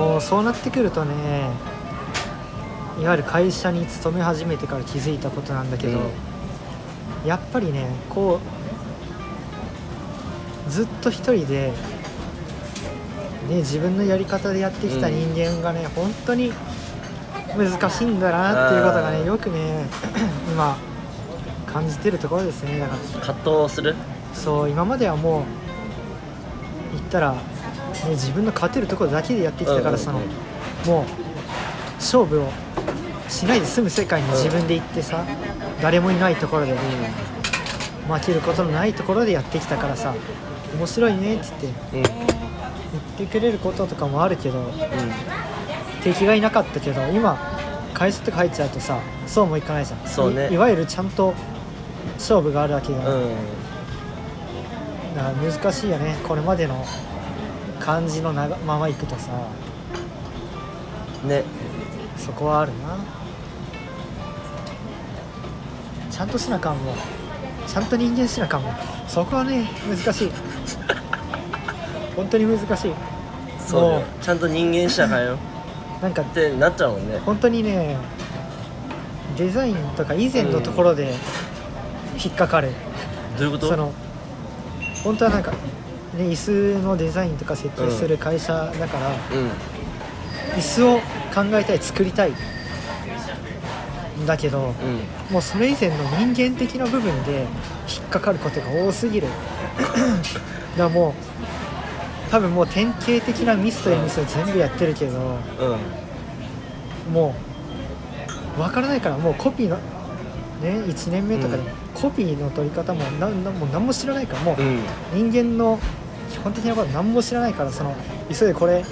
もうそうなってくるとねいわゆる会社に勤め始めてから気づいたことなんだけど、うん。やっぱりねこうずっと一人で、ね、自分のやり方でやってきた人間がね、本当に難しいんだなっていうことがねよくね 今感じてるところですね。だから。葛藤する？そう今まではもう言ったら、ね、自分の勝てるところだけでやってきたから、そのもう勝負をしないで済む世界に自分で行ってさ、誰もいないところで、負けることのないところでやってきたからさ面白いねっつって言ってくれることとかもあるけど敵がいなかったけど今会社とか入っちゃうとさそうもいかないじゃん。そうね。いいわゆるちゃんと勝負があるわけだうん。だから難しいよねこれまでの感じのままいくとさね。そこはあるな。ちゃんとしなあかんもん。ちゃんと人間しなあかんもん。そこはね難しい。本当に難しい。そうだよ。もちゃんと人間しなあかんよ。う なんかってなっちゃうもんね。本当にねデザインとか以前のところで引っかかる、どういうこと？その本当はなんか、ね、椅子のデザインとか設計する会社だから、うん椅子を考えたい作りたいんだけどうん。もうそれ以前の人間的な部分で引っかかることが多すぎる。だからもう多分もう典型的なミスというミスを全部やってるけどうん。もう分からないからもうコピーのね1年目とかでも、コピーの取り方もなんなんもう何も知らないからもううん。人間の基本的なこと何も知らないからその急いでこれ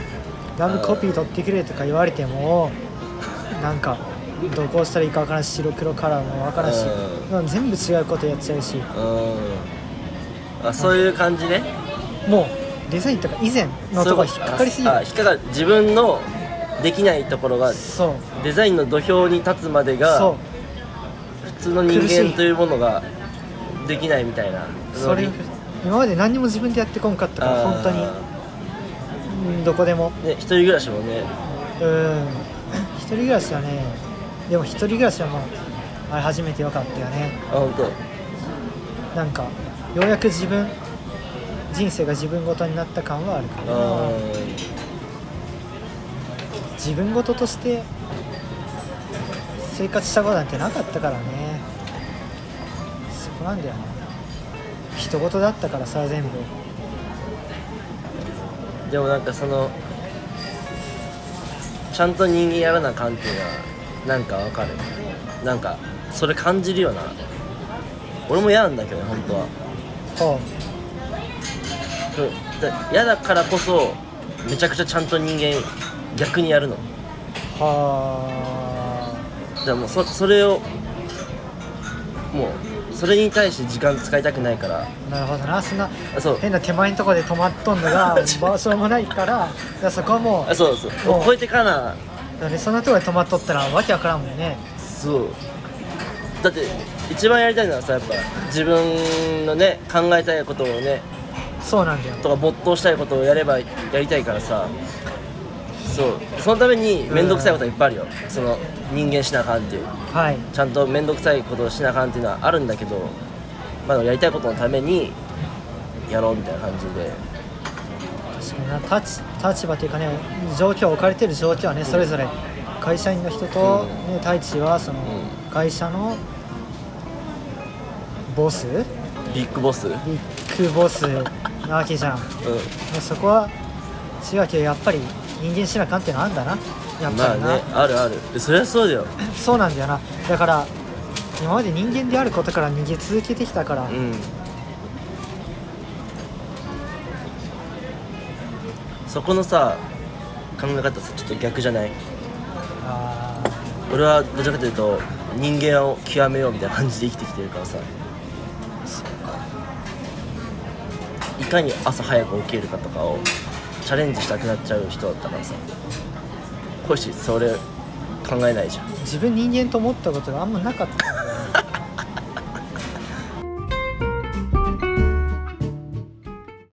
何部コピー取ってくれとか言われてもなんかどこをしたらいいか分からんし白黒カラーも分からんし全部違うことやっちゃうし。うん。あそういう感じね。もうデザインとか以前のところ引っかかりすぎる。あ引っかかる。自分のできないところがそう。デザインの土俵に立つまでそがう。普通の人間というものができないみたいな。それ今まで何にも自分でやってこんかったから本当に。うんどこでも。ね一人暮らしもね。うん。一人暮らしはねでも一人暮らしはもうあれ初めてよかったよね。あ本当。なんかようやく自分人生が自分ごとになった感はあるかあな自分ごととして生活したことなんてなかったからね。そこなんだよな人事だったからさ全部。ーでもなんかそのちゃんと人間やらなあかんっていうのはなんかわかる。なんかそれ感じるよな。俺も嫌なんだけどね本当は。ほう。んだ嫌だからこそめちゃくちゃちゃんと人間逆にやるの。うはだからもうそそれをもうそれに対して時間使いたくないから。あなるほどな。そんなあそう。変な手前のとこで止まっとんのが 場所もないからそこはもうあそうそう。もう超えてかな。だねそんなとこで止まっとったらわけわからんもんね。そう。だって一番やりたいのはさやっぱ自分のね考えたいことをねそうなんだよ。とか没頭したいことをやればやりたいからさそう。そのために面倒くさいことはいっぱいあるよ。その人間しなあかんっていう。はい。ちゃんと面倒くさいことをしなあかんっていうのはあるんだけどまあやりたいことのためにやろうみたいな感じで。確かにな。立ち立場というかね状況置かれてる状況はねそれぞれ会社員の人と、ね、太一はそのう会社のボス？ビッグボス。うんビッグボスなわけじゃん。ねそこは違うけどやっぱり人間しなあかんっていうのはあんだな。やっぱりな、まあねあるある。そりゃそうだよ。そうなんだよな。だから今まで人間であることから逃げ続けてきたから、うん。そこのさ考え方さちょっと逆じゃない？あ俺はどちらかというと人間を極めようみたいな感じで生きてきてるからさ。いかに朝早く起きれるかとかをチャレンジしたくなっちゃう人だったからさ。星それ考えないじゃん。自分人間と思ったことがあんまなかった。